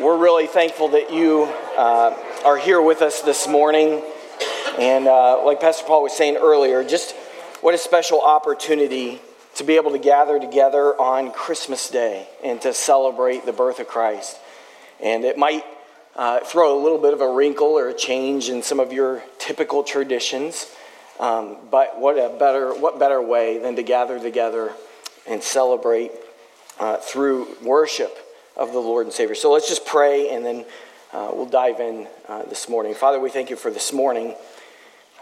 We're really thankful that you uh, are here with us this morning. And uh, like Pastor Paul was saying earlier, just what a special opportunity to be able to gather together on Christmas Day and to celebrate the birth of Christ. And it might uh, throw a little bit of a wrinkle or a change in some of your typical traditions. Um, but what a better, what better way than to gather together and celebrate uh, through worship of the Lord and Savior. So let's just pray and then uh, we'll dive in uh, this morning. Father, we thank you for this morning.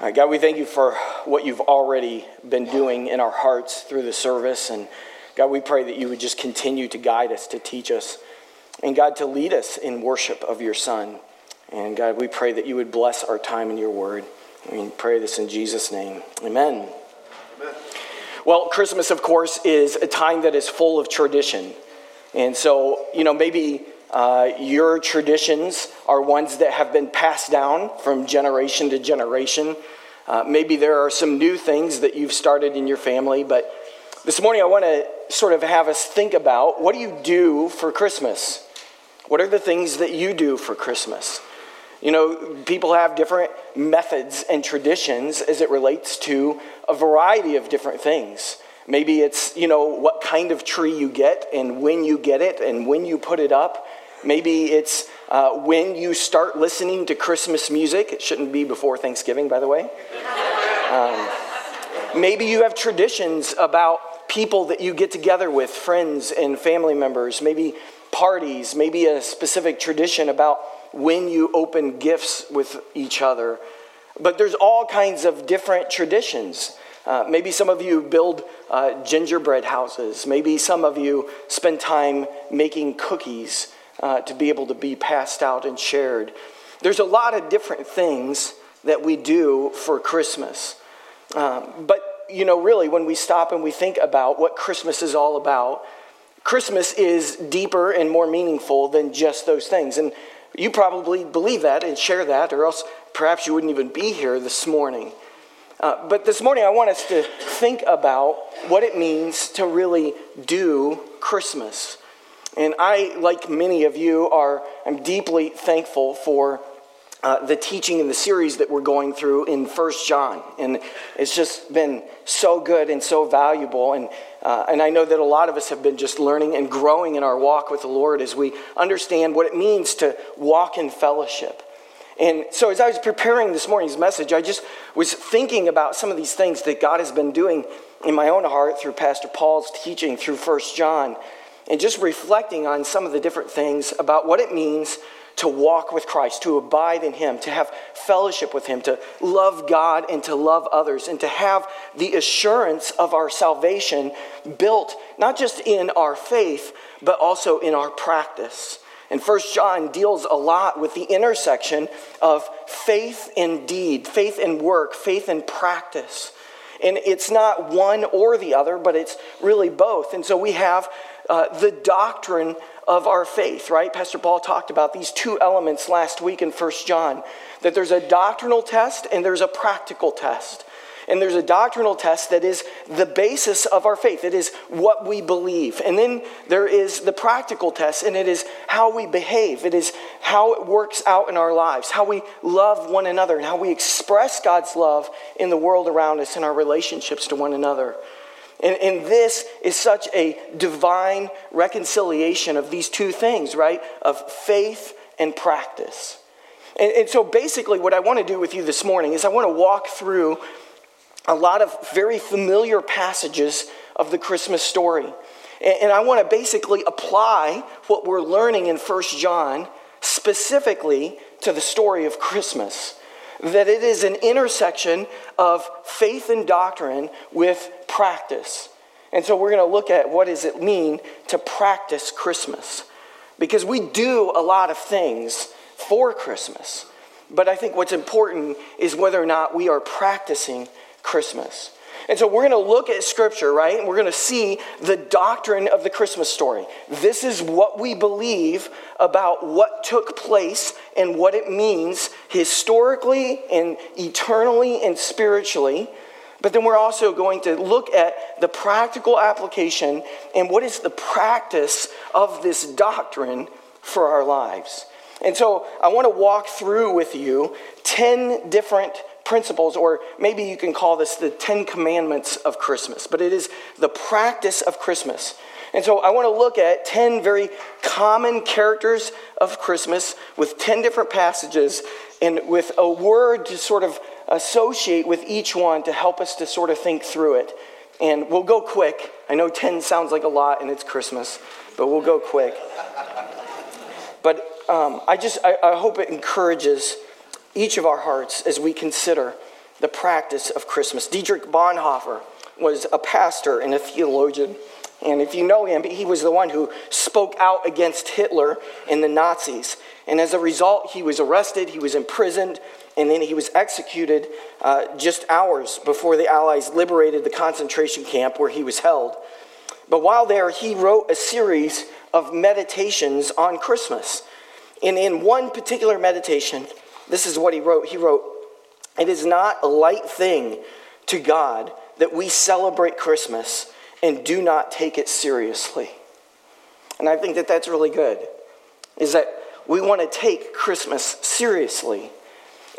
Uh, God, we thank you for what you've already been doing in our hearts through the service. And God, we pray that you would just continue to guide us, to teach us, and God, to lead us in worship of your Son. And God, we pray that you would bless our time in your word. We pray this in Jesus' name. Amen. Amen. Well, Christmas, of course, is a time that is full of tradition. And so, you know, maybe uh, your traditions are ones that have been passed down from generation to generation. Uh, maybe there are some new things that you've started in your family, but this morning I want to sort of have us think about what do you do for Christmas? What are the things that you do for Christmas? You know, people have different methods and traditions as it relates to a variety of different things. Maybe it's, you know, what kind of tree you get and when you get it and when you put it up. Maybe it's uh, when you start listening to Christmas music. It shouldn't be before Thanksgiving, by the way. Um, maybe you have traditions about people that you get together with, friends and family members. Maybe parties, maybe a specific tradition about when you open gifts with each other. But there's all kinds of different traditions. Uh, maybe some of you build uh, gingerbread houses. Maybe some of you spend time making cookies uh, to be able to be passed out and shared. There's a lot of different things that we do for Christmas. Um, but, you know, really, when we stop and we think about what Christmas is all about, Christmas is deeper and more meaningful than just those things. And you probably believe that and share that, or else perhaps you wouldn't even be here this morning. Uh, but this morning, I want us to think about what it means to really do Christmas. And I, like many of you, are I'm deeply thankful for uh, the teaching in the series that we're going through in First John, and it's just been so good and so valuable. And uh, and I know that a lot of us have been just learning and growing in our walk with the Lord as we understand what it means to walk in fellowship. And so, as I was preparing this morning's message, I just was thinking about some of these things that God has been doing in my own heart through Pastor Paul's teaching through First John, and just reflecting on some of the different things about what it means to walk with Christ, to abide in Him, to have fellowship with Him, to love God and to love others, and to have the assurance of our salvation built not just in our faith, but also in our practice. And First John deals a lot with the intersection of faith and deed, faith and work, faith and practice. And it's not one or the other, but it's really both. And so we have uh, the doctrine of our faith, right? Pastor Paul talked about these two elements last week in First John that there's a doctrinal test and there's a practical test. And there's a doctrinal test that is the basis of our faith. It is what we believe. And then there is the practical test, and it is how we behave. It is how it works out in our lives, how we love one another, and how we express God's love in the world around us in our relationships to one another. And, and this is such a divine reconciliation of these two things, right? Of faith and practice. And, and so basically, what I want to do with you this morning is I want to walk through a lot of very familiar passages of the Christmas story. And I want to basically apply what we're learning in First John specifically to the story of Christmas. That it is an intersection of faith and doctrine with practice. And so we're going to look at what does it mean to practice Christmas. Because we do a lot of things for Christmas. But I think what's important is whether or not we are practicing Christmas. And so we're going to look at scripture, right? And we're going to see the doctrine of the Christmas story. This is what we believe about what took place and what it means historically and eternally and spiritually. But then we're also going to look at the practical application and what is the practice of this doctrine for our lives. And so I want to walk through with you 10 different principles, or maybe you can call this the 10 commandments of Christmas, but it is the practice of Christmas. And so I want to look at 10 very common characters of Christmas with 10 different passages and with a word to sort of associate with each one to help us to sort of think through it. And we'll go quick. I know 10 sounds like a lot and it's Christmas, but we'll go quick. But um, I just, I, I hope it encourages each of our hearts as we consider the practice of Christmas. Dietrich Bonhoeffer was a pastor and a theologian. And if you know him, he was the one who spoke out against Hitler and the Nazis. And as a result, he was arrested, he was imprisoned, and then he was executed uh, just hours before the Allies liberated the concentration camp where he was held. But while there, he wrote a series of meditations on Christmas. And in one particular meditation, this is what he wrote. He wrote, It is not a light thing to God that we celebrate Christmas and do not take it seriously. And I think that that's really good, is that we want to take Christmas seriously.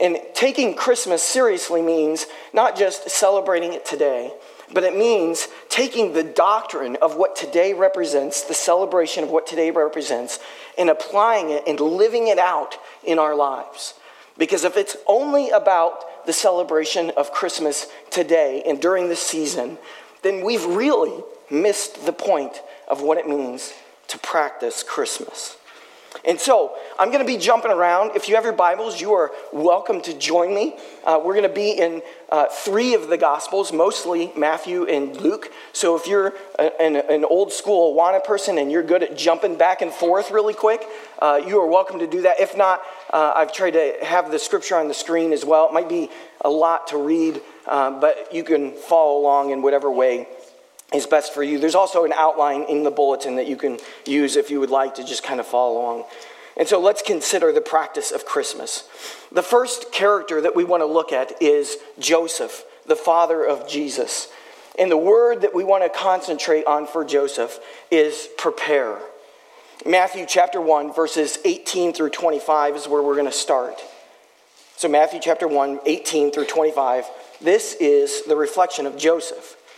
And taking Christmas seriously means not just celebrating it today, but it means taking the doctrine of what today represents, the celebration of what today represents, and applying it and living it out in our lives. Because if it's only about the celebration of Christmas today and during the season, then we've really missed the point of what it means to practice Christmas. And so I'm going to be jumping around. If you have your Bibles, you are welcome to join me. Uh, we're going to be in uh, three of the Gospels, mostly Matthew and Luke. So if you're an, an, old school Awana person and you're good at jumping back and forth really quick, uh, you are welcome to do that. If not, uh, I've tried to have the scripture on the screen as well. It might be a lot to read, uh, but you can follow along in whatever way is best for you. There's also an outline in the bulletin that you can use if you would like to just kind of follow along. And so let's consider the practice of Christmas. The first character that we want to look at is Joseph, the father of Jesus. And the word that we want to concentrate on for Joseph is prepare. Matthew chapter 1, verses 18 through 25 is where we're going to start. So, Matthew chapter 1, 18 through 25, this is the reflection of Joseph.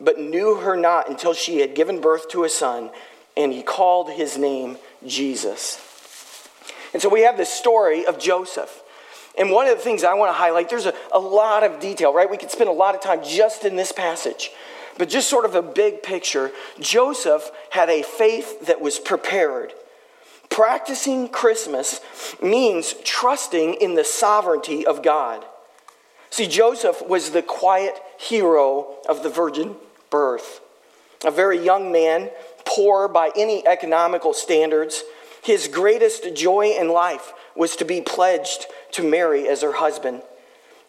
but knew her not until she had given birth to a son, and he called his name Jesus. And so we have this story of Joseph. And one of the things I want to highlight, there's a, a lot of detail, right? We could spend a lot of time just in this passage. But just sort of a big picture, Joseph had a faith that was prepared. Practicing Christmas means trusting in the sovereignty of God. See, Joseph was the quiet hero of the virgin birth. A very young man, poor by any economical standards, his greatest joy in life was to be pledged to Mary as her husband.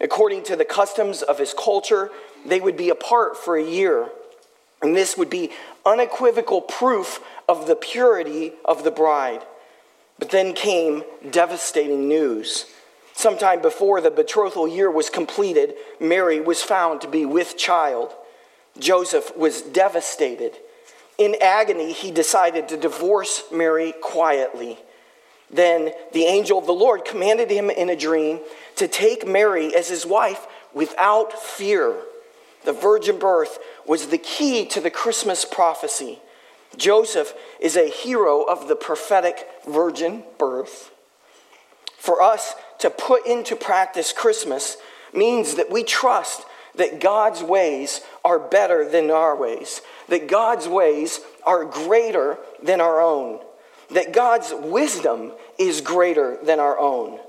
According to the customs of his culture, they would be apart for a year. And this would be unequivocal proof of the purity of the bride. But then came devastating news. Sometime before the betrothal year was completed, Mary was found to be with child. Joseph was devastated. In agony, he decided to divorce Mary quietly. Then the angel of the Lord commanded him in a dream to take Mary as his wife without fear. The virgin birth was the key to the Christmas prophecy. Joseph is a hero of the prophetic virgin birth. For us to put into practice Christmas means that we trust that God's ways are better than our ways, that God's ways are greater than our own, that God's wisdom is greater than our own.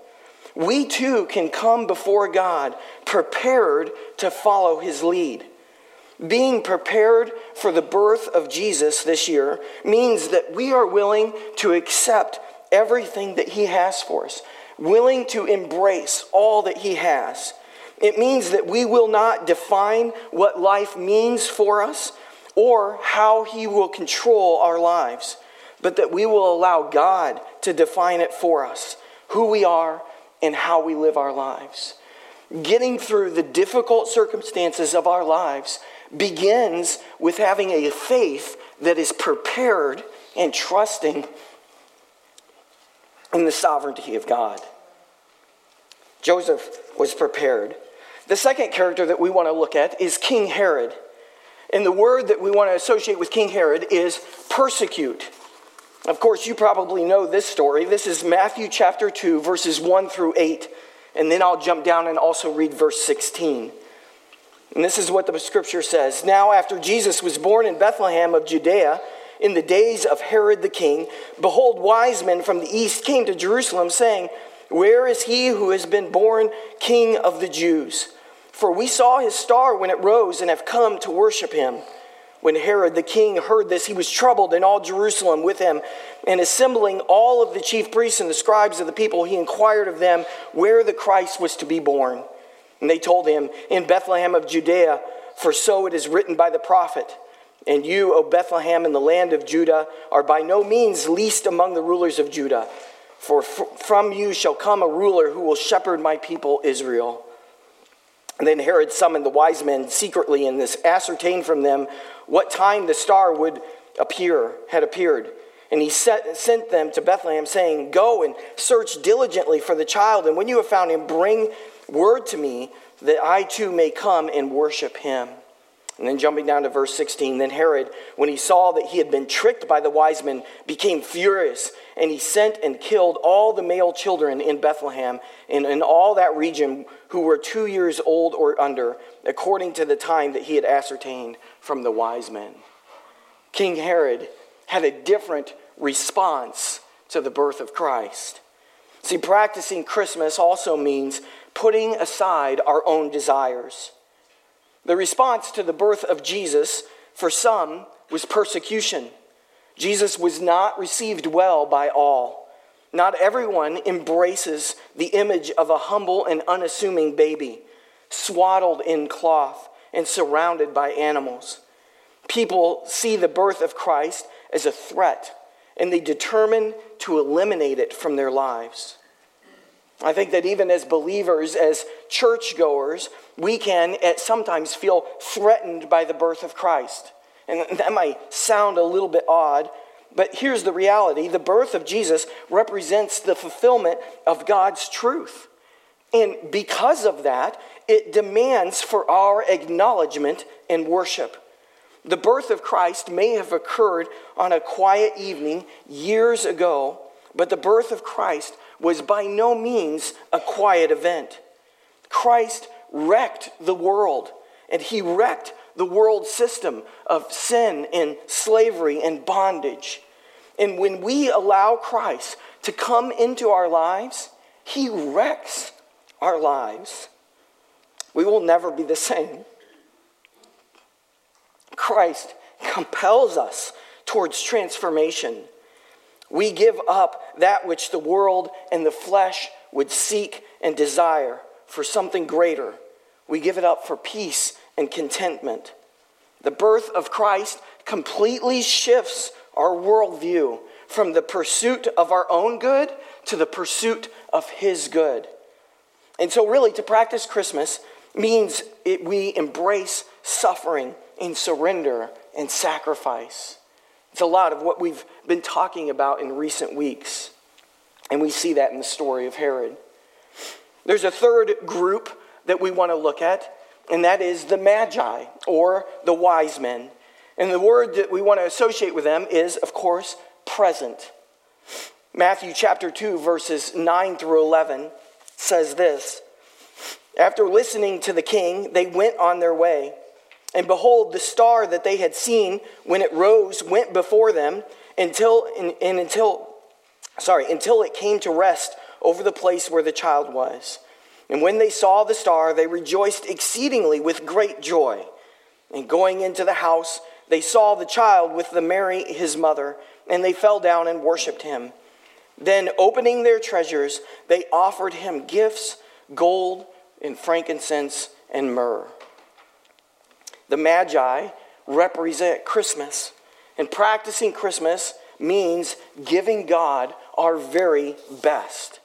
We too can come before God prepared to follow his lead. Being prepared for the birth of Jesus this year means that we are willing to accept everything that he has for us, willing to embrace all that he has. It means that we will not define what life means for us or how he will control our lives, but that we will allow God to define it for us, who we are and how we live our lives. Getting through the difficult circumstances of our lives begins with having a faith that is prepared and trusting in the sovereignty of God. Joseph was prepared. The second character that we want to look at is King Herod. And the word that we want to associate with King Herod is persecute. Of course, you probably know this story. This is Matthew chapter 2, verses 1 through 8. And then I'll jump down and also read verse 16. And this is what the scripture says Now, after Jesus was born in Bethlehem of Judea, in the days of Herod the king, behold, wise men from the east came to Jerusalem, saying, Where is he who has been born king of the Jews? For we saw his star when it rose and have come to worship him. When Herod the king heard this, he was troubled, and all Jerusalem with him. And assembling all of the chief priests and the scribes of the people, he inquired of them where the Christ was to be born. And they told him, In Bethlehem of Judea, for so it is written by the prophet. And you, O Bethlehem, in the land of Judah, are by no means least among the rulers of Judah. For from you shall come a ruler who will shepherd my people Israel. And then Herod summoned the wise men secretly and this ascertained from them what time the star would appear, had appeared. And he sent them to Bethlehem, saying, Go and search diligently for the child, and when you have found him, bring word to me that I too may come and worship him. And then jumping down to verse 16, then Herod, when he saw that he had been tricked by the wise men, became furious, and he sent and killed all the male children in Bethlehem and in all that region who were two years old or under, according to the time that he had ascertained from the wise men. King Herod had a different response to the birth of Christ. See, practicing Christmas also means putting aside our own desires. The response to the birth of Jesus, for some, was persecution. Jesus was not received well by all. Not everyone embraces the image of a humble and unassuming baby, swaddled in cloth and surrounded by animals. People see the birth of Christ as a threat, and they determine to eliminate it from their lives. I think that even as believers, as churchgoers, we can at sometimes feel threatened by the birth of Christ. And that might sound a little bit odd, but here's the reality the birth of Jesus represents the fulfillment of God's truth. And because of that, it demands for our acknowledgement and worship. The birth of Christ may have occurred on a quiet evening years ago, but the birth of Christ was by no means a quiet event. Christ wrecked the world, and he wrecked the world system of sin and slavery and bondage. And when we allow Christ to come into our lives, he wrecks our lives. We will never be the same. Christ compels us towards transformation. We give up that which the world and the flesh would seek and desire for something greater. We give it up for peace and contentment. The birth of Christ completely shifts our worldview from the pursuit of our own good to the pursuit of His good. And so, really, to practice Christmas means it, we embrace suffering and surrender and sacrifice. It's a lot of what we've been talking about in recent weeks. And we see that in the story of Herod. There's a third group that we want to look at, and that is the Magi, or the wise men. And the word that we want to associate with them is, of course, present. Matthew chapter 2, verses 9 through 11 says this After listening to the king, they went on their way. And behold, the star that they had seen when it rose went before them until, and, and until, sorry, until it came to rest over the place where the child was. And when they saw the star, they rejoiced exceedingly with great joy. And going into the house, they saw the child with the Mary, his mother, and they fell down and worshiped him. Then, opening their treasures, they offered him gifts gold and frankincense and myrrh. The Magi represent Christmas, and practicing Christmas means giving God our very best.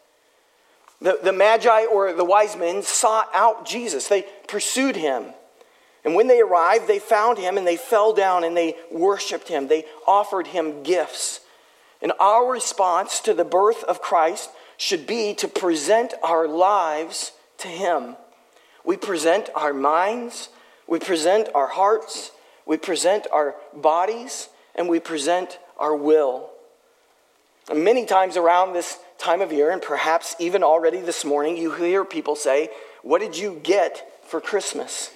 The, the Magi or the wise men sought out Jesus, they pursued him. And when they arrived, they found him and they fell down and they worshiped him. They offered him gifts. And our response to the birth of Christ should be to present our lives to Him. We present our minds, we present our hearts, we present our bodies, and we present our will. And many times around this time of year, and perhaps even already this morning, you hear people say, What did you get for Christmas?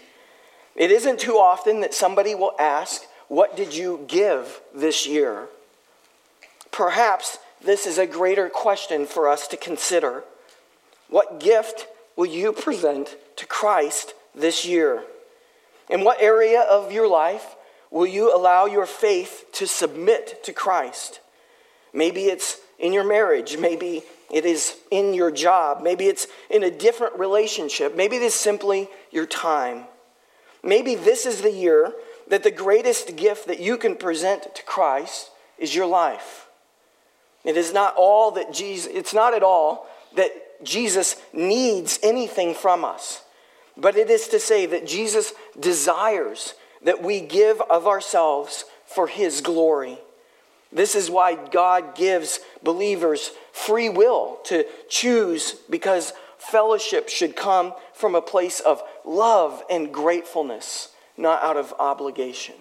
It isn't too often that somebody will ask, What did you give this year? Perhaps this is a greater question for us to consider. What gift will you present to Christ this year? In what area of your life will you allow your faith to submit to Christ? Maybe it's in your marriage, maybe it is in your job, maybe it's in a different relationship, maybe it is simply your time. Maybe this is the year that the greatest gift that you can present to Christ is your life. It is not all that Jesus, it's not at all that Jesus needs anything from us, but it is to say that Jesus desires that we give of ourselves for his glory. This is why God gives believers free will to choose because fellowship should come from a place of love and gratefulness, not out of obligation.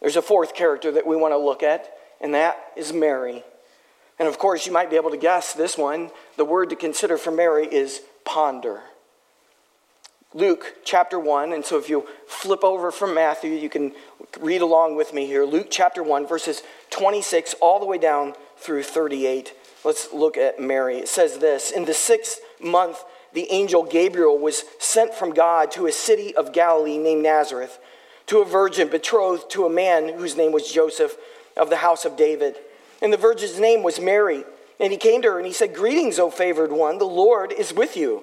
There's a fourth character that we want to look at and that is Mary. And of course, you might be able to guess this one. The word to consider for Mary is ponder. Luke chapter 1, and so if you flip over from Matthew, you can read along with me here. Luke chapter 1, verses 26 all the way down through 38. Let's look at Mary. It says this In the sixth month, the angel Gabriel was sent from God to a city of Galilee named Nazareth, to a virgin betrothed to a man whose name was Joseph of the house of David. And the virgin's name was Mary. And he came to her and he said, Greetings, O favored one, the Lord is with you.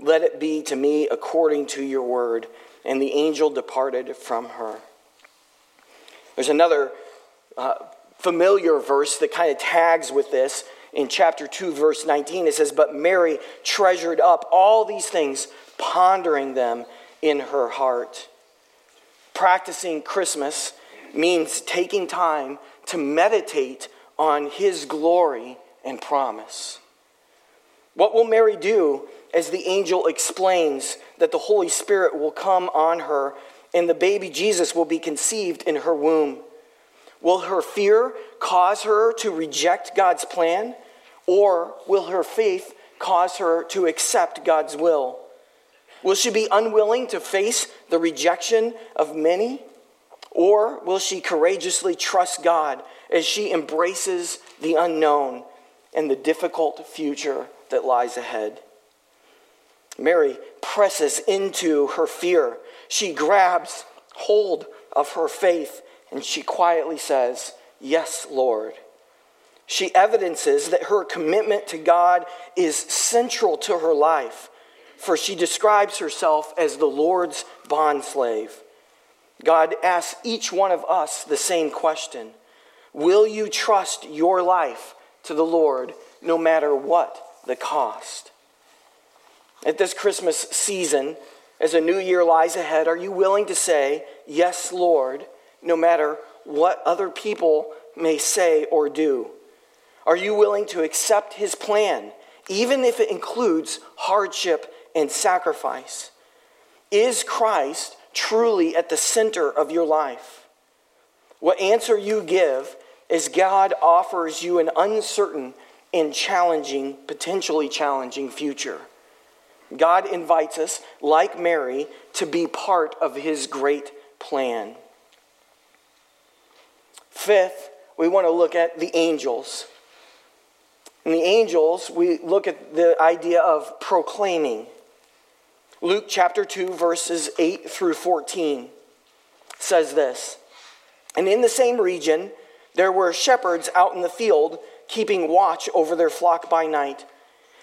Let it be to me according to your word. And the angel departed from her. There's another uh, familiar verse that kind of tags with this in chapter 2, verse 19. It says, But Mary treasured up all these things, pondering them in her heart. Practicing Christmas means taking time to meditate on his glory and promise. What will Mary do as the angel explains that the Holy Spirit will come on her and the baby Jesus will be conceived in her womb? Will her fear cause her to reject God's plan, or will her faith cause her to accept God's will? Will she be unwilling to face the rejection of many? Or will she courageously trust God as she embraces the unknown and the difficult future that lies ahead. Mary presses into her fear. She grabs hold of her faith and she quietly says, Yes, Lord. She evidences that her commitment to God is central to her life, for she describes herself as the Lord's bondslave. God asks each one of us the same question Will you trust your life to the Lord no matter what the cost? At this Christmas season, as a new year lies ahead, are you willing to say, Yes, Lord, no matter what other people may say or do? Are you willing to accept His plan, even if it includes hardship and sacrifice? Is Christ truly at the center of your life? What answer you give as God offers you an uncertain and challenging, potentially challenging future. God invites us, like Mary, to be part of his great plan. Fifth, we want to look at the angels. In the angels, we look at the idea of proclaiming. Luke chapter 2, verses 8 through 14 says this And in the same region, there were shepherds out in the field, keeping watch over their flock by night.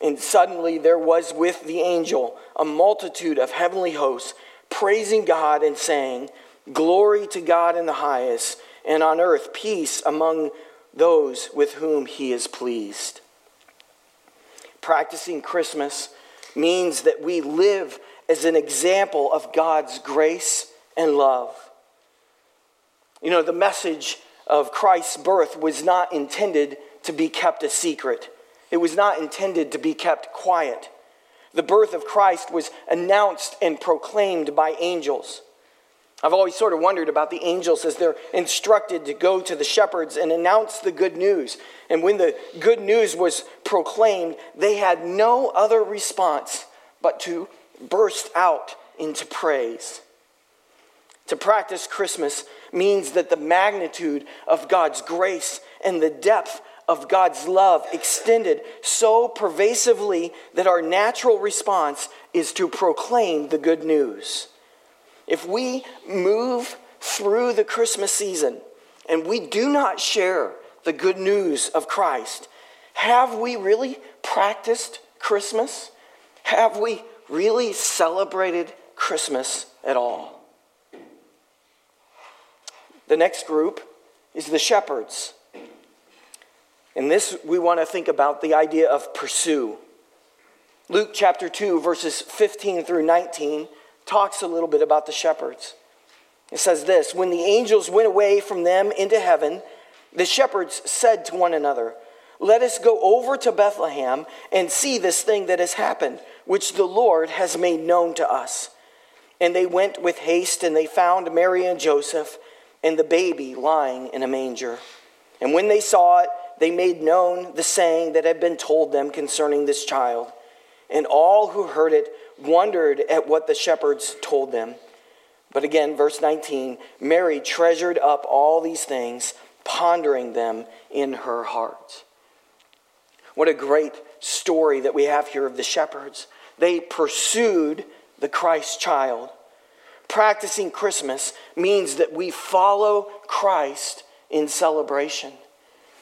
And suddenly there was with the angel a multitude of heavenly hosts, praising God and saying, Glory to God in the highest, and on earth peace among those with whom he is pleased. Practicing Christmas means that we live as an example of God's grace and love. You know, the message of Christ's birth was not intended to be kept a secret. It was not intended to be kept quiet. The birth of Christ was announced and proclaimed by angels. I've always sort of wondered about the angels as they're instructed to go to the shepherds and announce the good news. And when the good news was proclaimed, they had no other response but to burst out into praise. To practice Christmas means that the magnitude of God's grace and the depth of God's love extended so pervasively that our natural response is to proclaim the good news. If we move through the Christmas season and we do not share the good news of Christ, have we really practiced Christmas? Have we really celebrated Christmas at all? The next group is the shepherds. In this, we want to think about the idea of pursue. Luke chapter 2, verses 15 through 19, talks a little bit about the shepherds. It says this When the angels went away from them into heaven, the shepherds said to one another, Let us go over to Bethlehem and see this thing that has happened, which the Lord has made known to us. And they went with haste, and they found Mary and Joseph and the baby lying in a manger. And when they saw it, they made known the saying that had been told them concerning this child. And all who heard it wondered at what the shepherds told them. But again, verse 19 Mary treasured up all these things, pondering them in her heart. What a great story that we have here of the shepherds. They pursued the Christ child. Practicing Christmas means that we follow Christ in celebration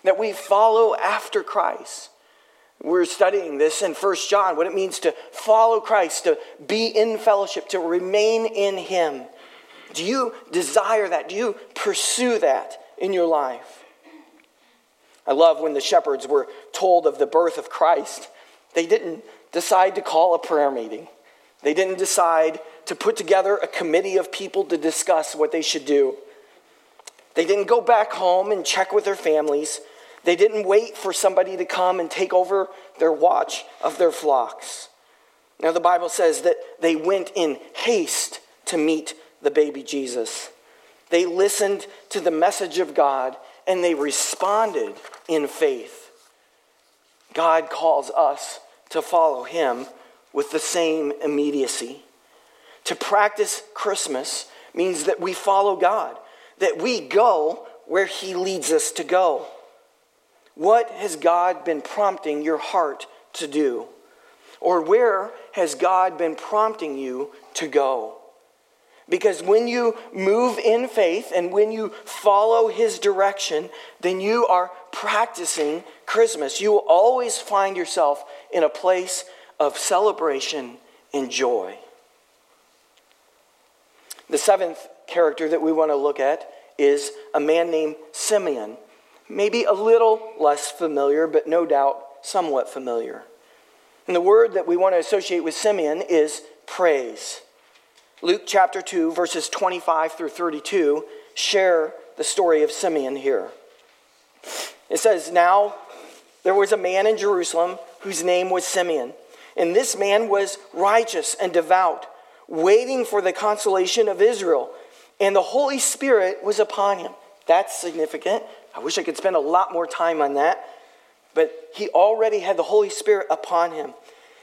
that we follow after Christ. We're studying this in First John, what it means to follow Christ, to be in fellowship, to remain in Him. Do you desire that? Do you pursue that in your life? I love when the shepherds were told of the birth of Christ. They didn't decide to call a prayer meeting, they didn't decide to put together a committee of people to discuss what they should do. They didn't go back home and check with their families. They didn't wait for somebody to come and take over their watch of their flocks. Now, the Bible says that they went in haste to meet the baby Jesus. They listened to the message of God and they responded in faith. God calls us to follow him with the same immediacy. To practice Christmas means that we follow God, that we go where he leads us to go. What has God been prompting your heart to do? Or where has God been prompting you to go? Because when you move in faith and when you follow his direction, then you are practicing Christmas. You will always find yourself in a place of celebration and joy. The seventh character that we want to look at is a man named Simeon. Maybe a little less familiar, but no doubt somewhat familiar. And the word that we want to associate with Simeon is praise. Luke chapter 2, verses 25 through 32 share the story of Simeon here. It says, Now there was a man in Jerusalem whose name was Simeon, and this man was righteous and devout, waiting for the consolation of Israel, and the Holy Spirit was upon him. That's significant. I wish I could spend a lot more time on that, but he already had the Holy Spirit upon him.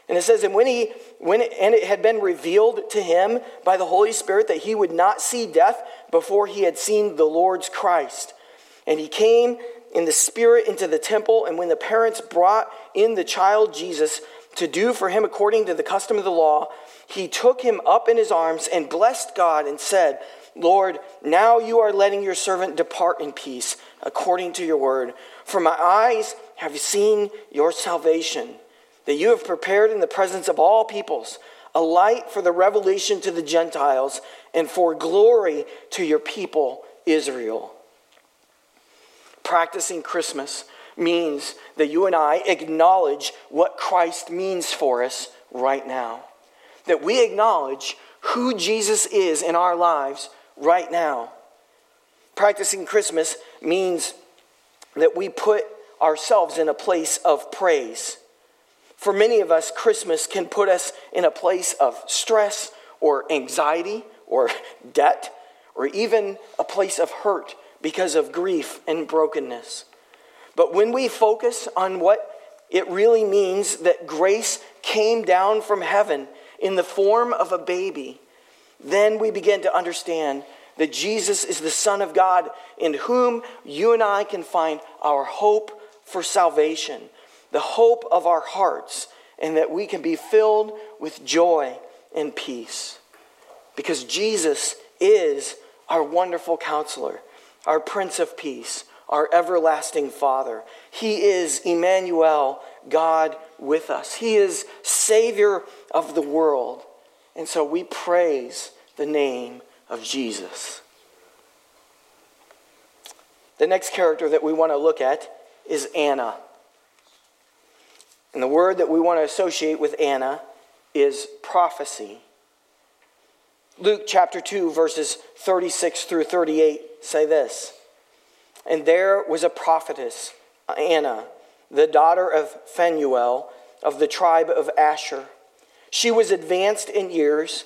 And it says, and when he when it, and it had been revealed to him by the Holy Spirit that he would not see death before he had seen the Lord's Christ. And he came in the Spirit into the temple, and when the parents brought in the child Jesus to do for him according to the custom of the law, he took him up in his arms and blessed God and said, Lord, now you are letting your servant depart in peace according to your word. For my eyes have seen your salvation that you have prepared in the presence of all peoples a light for the revelation to the Gentiles and for glory to your people, Israel. Practicing Christmas means that you and I acknowledge what Christ means for us right now. That we acknowledge who Jesus is in our lives right now. Practicing Christmas means that we put ourselves in a place of praise for many of us, Christmas can put us in a place of stress or anxiety or debt or even a place of hurt because of grief and brokenness. But when we focus on what it really means that grace came down from heaven in the form of a baby, then we begin to understand that Jesus is the Son of God in whom you and I can find our hope for salvation the hope of our hearts, and that we can be filled with joy and peace. Because Jesus is our wonderful counselor, our Prince of Peace, our everlasting Father. He is Emmanuel, God with us. He is Savior of the world. And so we praise the name of Jesus. The next character that we want to look at is Anna. And the word that we want to associate with Anna is prophecy. Luke chapter 2, verses 36 through 38 say this And there was a prophetess, Anna, the daughter of Phanuel of the tribe of Asher. She was advanced in years,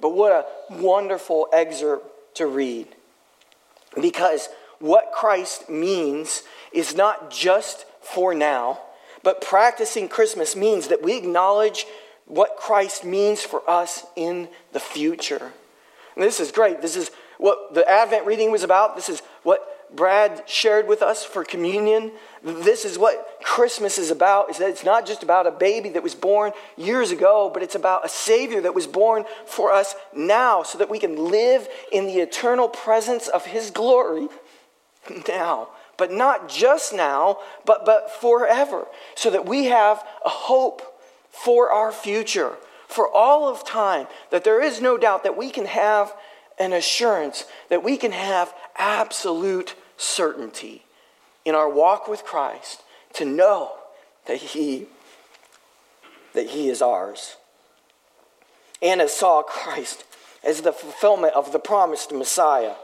but what a wonderful excerpt to read. Because what Christ means is not just for now, but practicing Christmas means that we acknowledge what Christ means for us in the future. And this is great. This is what the Advent reading was about. This is what Brad shared with us for communion. This is what Christmas is about is that it's not just about a baby that was born years ago, but it's about a savior that was born for us now so that we can live in the eternal presence of his glory now but not just now, but, but forever, so that we have a hope for our future, for all of time that there is no doubt that we can have an assurance, that we can have absolute certainty in our walk with Christ to know that He, that he is ours. Anna saw Christ as the fulfillment of the promised Messiah.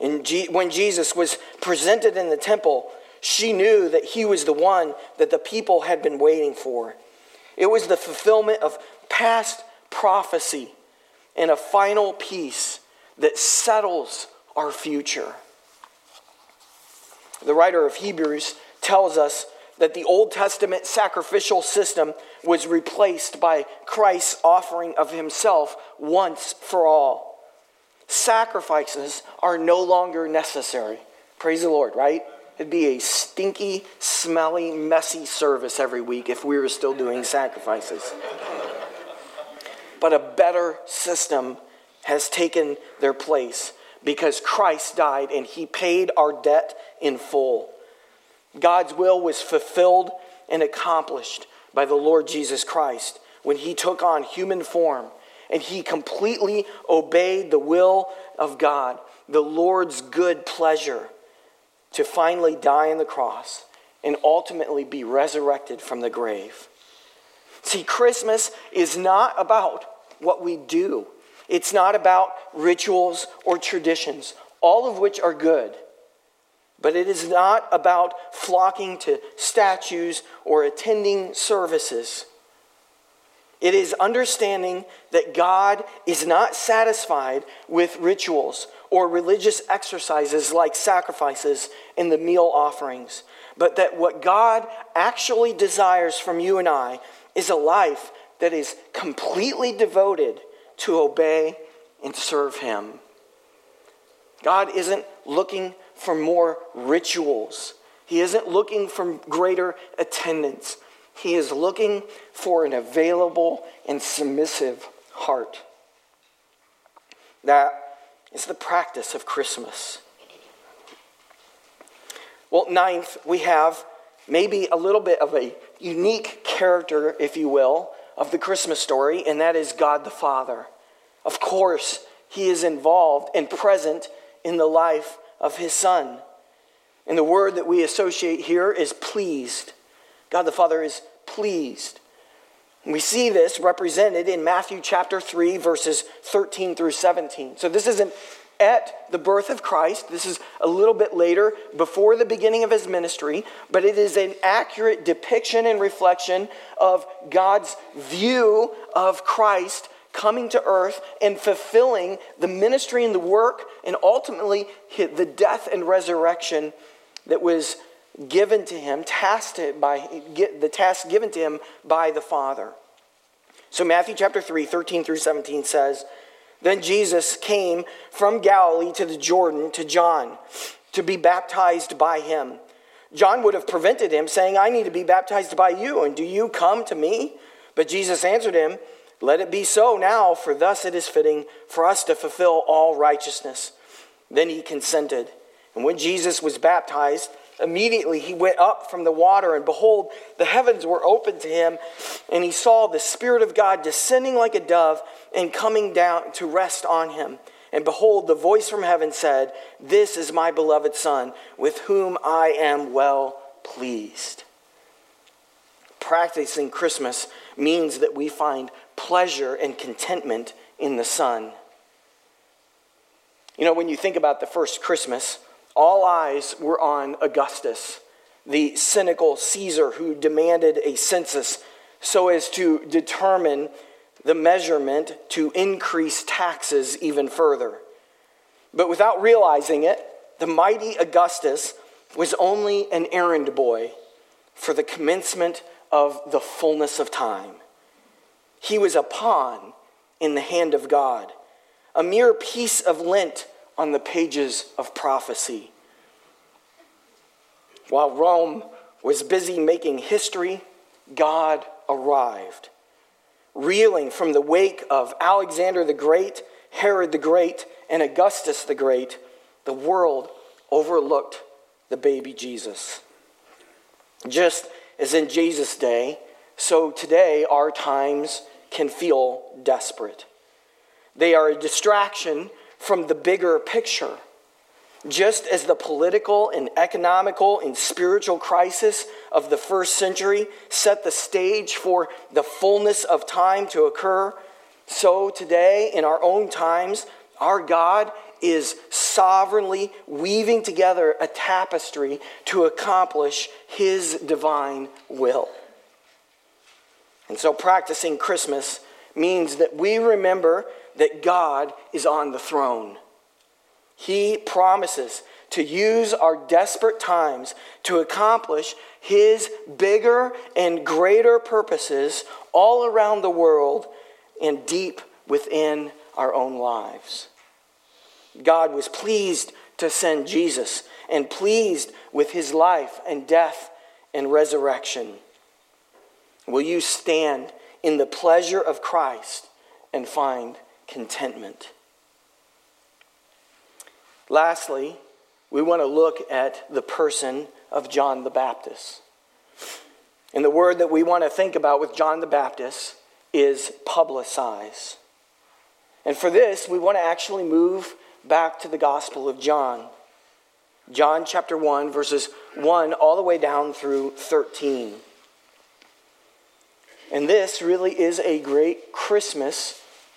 And when Jesus was presented in the temple, she knew that he was the one that the people had been waiting for. It was the fulfillment of past prophecy and a final peace that settles our future. The writer of Hebrews tells us that the Old Testament sacrificial system was replaced by Christ's offering of himself once for all. Sacrifices are no longer necessary. Praise the Lord, right? It'd be a stinky, smelly, messy service every week if we were still doing sacrifices. but a better system has taken their place because Christ died and he paid our debt in full. God's will was fulfilled and accomplished by the Lord Jesus Christ when he took on human form and he completely obeyed the will of God, the Lord's good pleasure to finally die on the cross and ultimately be resurrected from the grave. See, Christmas is not about what we do, it's not about rituals or traditions, all of which are good. But it is not about flocking to statues or attending services. It is understanding that God is not satisfied with rituals or religious exercises like sacrifices and the meal offerings, but that what God actually desires from you and I is a life that is completely devoted to obey and serve Him. God isn't looking for more rituals. He isn't looking for greater attendance. He is looking for an available and submissive heart. That is the practice of Christmas. Well, ninth, we have maybe a little bit of a unique character, if you will, of the Christmas story, and that is God the Father. Of course, He is involved and present in the life of his son. And the word that we associate here is pleased. God the Father is pleased. We see this represented in Matthew chapter 3, verses 13 through 17. So this isn't at the birth of Christ. This is a little bit later, before the beginning of his ministry, but it is an accurate depiction and reflection of God's view of Christ coming to earth and fulfilling the ministry and the work and ultimately the death and resurrection that was given to him, tasked by the task given to him by the Father. So Matthew chapter 3, 13 through 17 says, Then Jesus came from Galilee to the Jordan to John to be baptized by him. John would have prevented him, saying, I need to be baptized by you, and do you come to me? But Jesus answered him, let it be so now, for thus it is fitting for us to fulfill all righteousness. Then he consented. And when Jesus was baptized, immediately he went up from the water, and behold, the heavens were opened to him, and he saw the Spirit of God descending like a dove and coming down to rest on him. And behold, the voice from heaven said, This is my beloved Son, with whom I am well pleased. Practicing Christmas means that we find pleasure and contentment in the Son. You know, when you think about the first Christmas, all eyes were on Augustus, the cynical Caesar who demanded a census so as to determine the measurement to increase taxes even further. But without realizing it, the mighty Augustus was only an errand boy for the commencement of the fullness of time. He was a pawn in the hand of God, a mere piece of lint on the pages of prophecy. While Rome was busy making history, God arrived. Reeling from the wake of Alexander the Great, Herod the Great, and Augustus the Great, the world overlooked the baby Jesus. Just as in Jesus' day, so today our times can feel desperate. They are a distraction from the bigger picture. Just as the political and economical and spiritual crisis of the first century set the stage for the fullness of time to occur, so today, in our own times, our God is sovereignly weaving together a tapestry to accomplish his divine will. And so, practicing Christmas means that we remember that God is on the throne. He promises to use our desperate times to accomplish His bigger and greater purposes all around the world and deep within our own lives. God was pleased to send Jesus and pleased with his life and death and resurrection. Will you stand in the pleasure of Christ and find contentment? Lastly, we want to look at the person of John the Baptist. And the word that we want to think about with John the Baptist is publicize. And for this, we want to actually move back to the Gospel of John. John chapter 1, verses 1 all the way down through 13. And this really is a great Christmas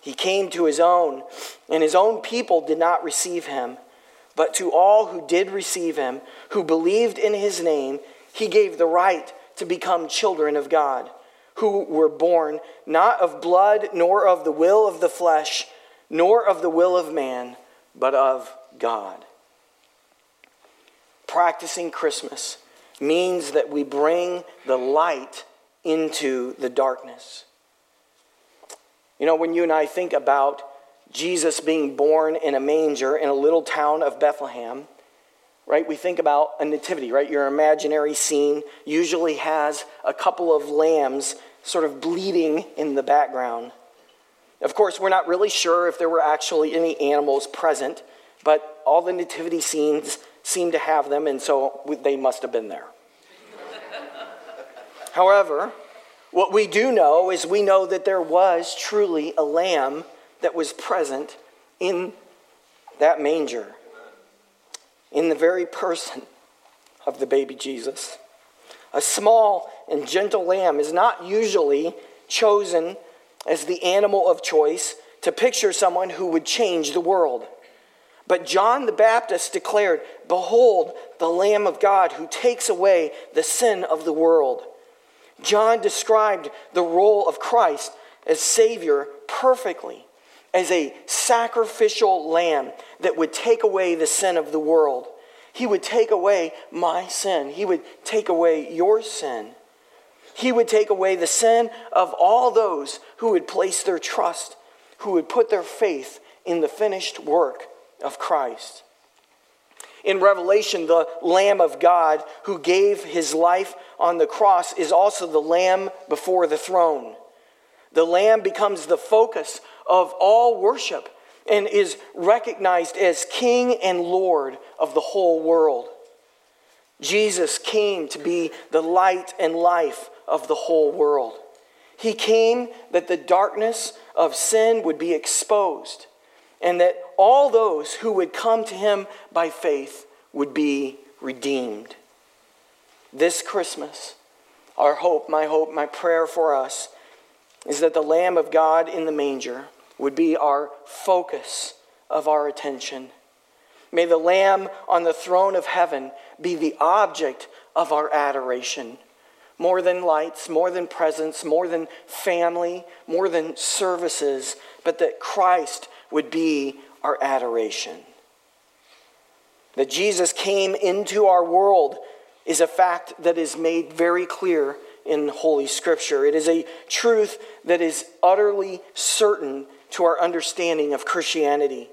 He came to his own, and his own people did not receive him. But to all who did receive him, who believed in his name, he gave the right to become children of God, who were born not of blood, nor of the will of the flesh nor of the will of man, but of God. Practicing Christmas means that we bring the light into the darkness. You know, when you and I think about Jesus being born in a manger in a little town of Bethlehem, right? We think about a nativity, right? Your imaginary scene usually has a couple of lambs sort of bleeding in the background. Of course, we're not really sure if there were actually any animals present, but all the nativity scenes seem to have them, and so they must have been there. However, what we do know is we know that there was truly a lamb that was present in that manger, in the very person of the baby Jesus. A small and gentle lamb is not usually chosen as the animal of choice to picture someone who would change the world. But John the Baptist declared, Behold, the Lamb of God who takes away the sin of the world. John described the role of Christ as Savior perfectly, as a sacrificial lamb that would take away the sin of the world. He would take away my sin, He would take away your sin. He would take away the sin of all those who would place their trust, who would put their faith in the finished work of Christ. In Revelation, the Lamb of God who gave his life on the cross is also the Lamb before the throne. The Lamb becomes the focus of all worship and is recognized as King and Lord of the whole world. Jesus came to be the light and life of the whole world. He came that the darkness of sin would be exposed and that all those who would come to him by faith would be redeemed. This Christmas, our hope, my hope, my prayer for us is that the Lamb of God in the manger would be our focus of our attention. May the Lamb on the throne of heaven be the object of our adoration. More than lights, more than presents, more than family, more than services, but that Christ would be our adoration. That Jesus came into our world is a fact that is made very clear in Holy Scripture. It is a truth that is utterly certain to our understanding of Christianity.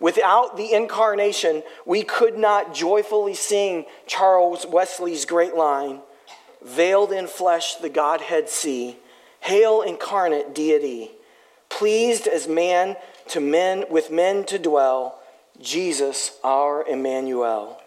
Without the incarnation, we could not joyfully sing Charles Wesley's great line Veiled in flesh, the Godhead see. Hail, incarnate deity. Pleased as man to men, with men to dwell, Jesus our Emmanuel.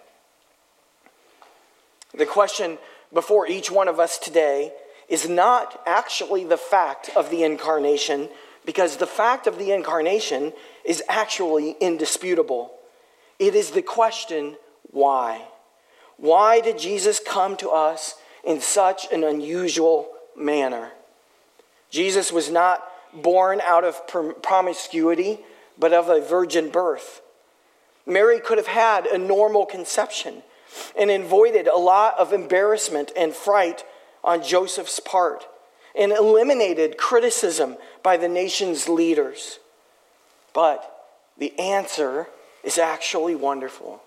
The question before each one of us today is not actually the fact of the incarnation, because the fact of the incarnation is actually indisputable. It is the question why? Why did Jesus come to us in such an unusual manner? Jesus was not born out of promiscuity, but of a virgin birth. Mary could have had a normal conception and avoided a lot of embarrassment and fright on Joseph's part and eliminated criticism by the nation's leaders. But the answer is actually wonderful.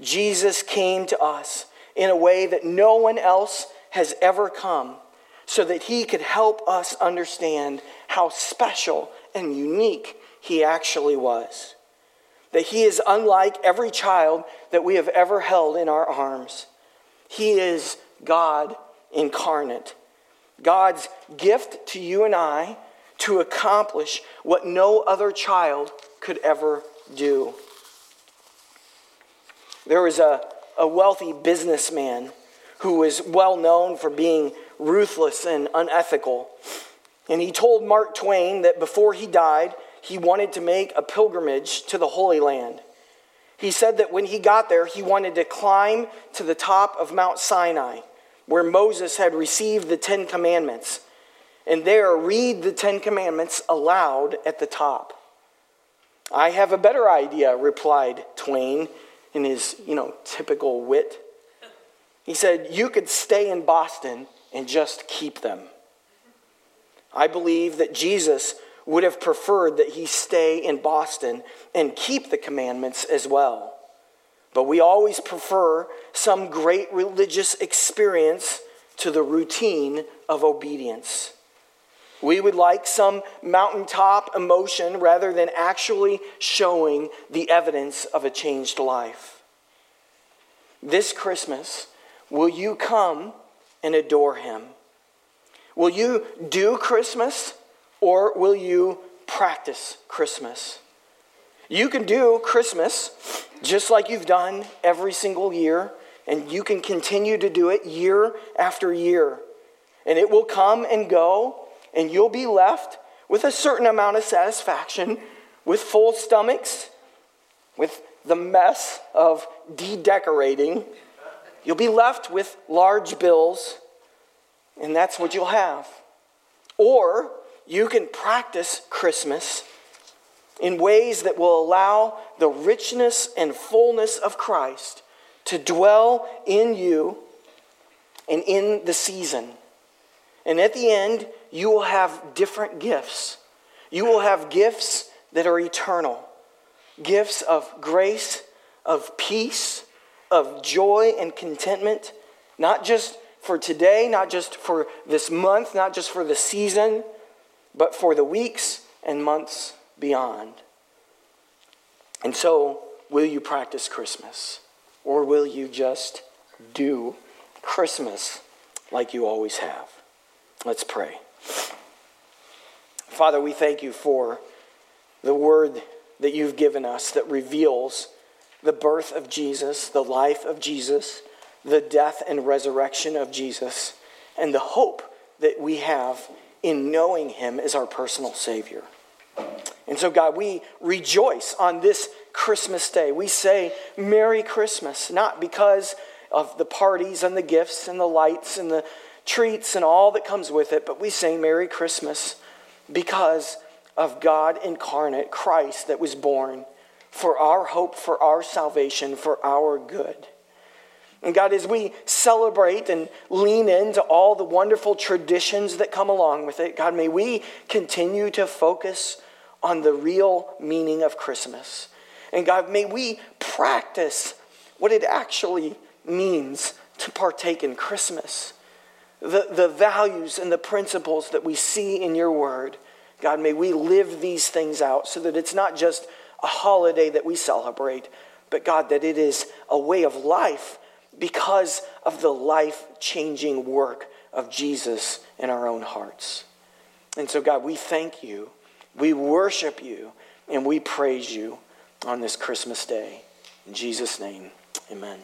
Jesus came to us in a way that no one else has ever come so that he could help us understand how special and unique he actually was. That he is unlike every child that we have ever held in our arms. He is God incarnate. God's gift to you and I to accomplish what no other child could ever do. There was a, a wealthy businessman who was well known for being ruthless and unethical. And he told Mark Twain that before he died, he wanted to make a pilgrimage to the Holy Land. He said that when he got there, he wanted to climb to the top of Mount Sinai, where Moses had received the Ten Commandments and there read the Ten Commandments aloud at the top. I have a better idea, replied Twain in his, you know, typical wit. He said, You could stay in Boston and just keep them. I believe that Jesus would have preferred that he stay in Boston and keep the commandments as well. But we always prefer some great religious experience to the routine of obedience. We would like some mountaintop emotion rather than actually showing the evidence of a changed life. This Christmas, will you come and adore Him? Will you do Christmas or will you practice Christmas? You can do Christmas just like you've done every single year, and you can continue to do it year after year. And it will come and go, and you'll be left with a certain amount of satisfaction, with full stomachs, with the mess of de-decorating. You'll be left with large bills, and that's what you'll have. Or you can practice Christmas in ways that will allow the richness and fullness of Christ to dwell in you and in the season. And at the end, you will have different gifts. You will have gifts that are eternal gifts of grace, of peace, of joy and contentment, not just for today, not just for this month, not just for the season, but for the weeks and months beyond. And so, will you practice Christmas? Or will you just do Christmas like you always have? Let's pray. Father, we thank you for the word that you've given us that reveals the birth of Jesus, the life of Jesus, the death and resurrection of Jesus, and the hope that we have in knowing him as our personal Savior. And so, God, we rejoice on this Christmas day. We say, Merry Christmas, not because of the parties and the gifts and the lights and the treats and all that comes with it, but we say, Merry Christmas because of God incarnate, Christ that was born for our hope, for our salvation, for our good. And God, as we celebrate and lean into all the wonderful traditions that come along with it, God, may we continue to focus on the real meaning of Christmas. And God, may we practice what it actually means to partake in Christmas. The, the values and the principles that we see in your word. God, may we live these things out so that it's not just a holiday that we celebrate, but God, that it is a way of life because of the life changing work of Jesus in our own hearts. And so, God, we thank you, we worship you, and we praise you on this Christmas day. In Jesus' name, amen.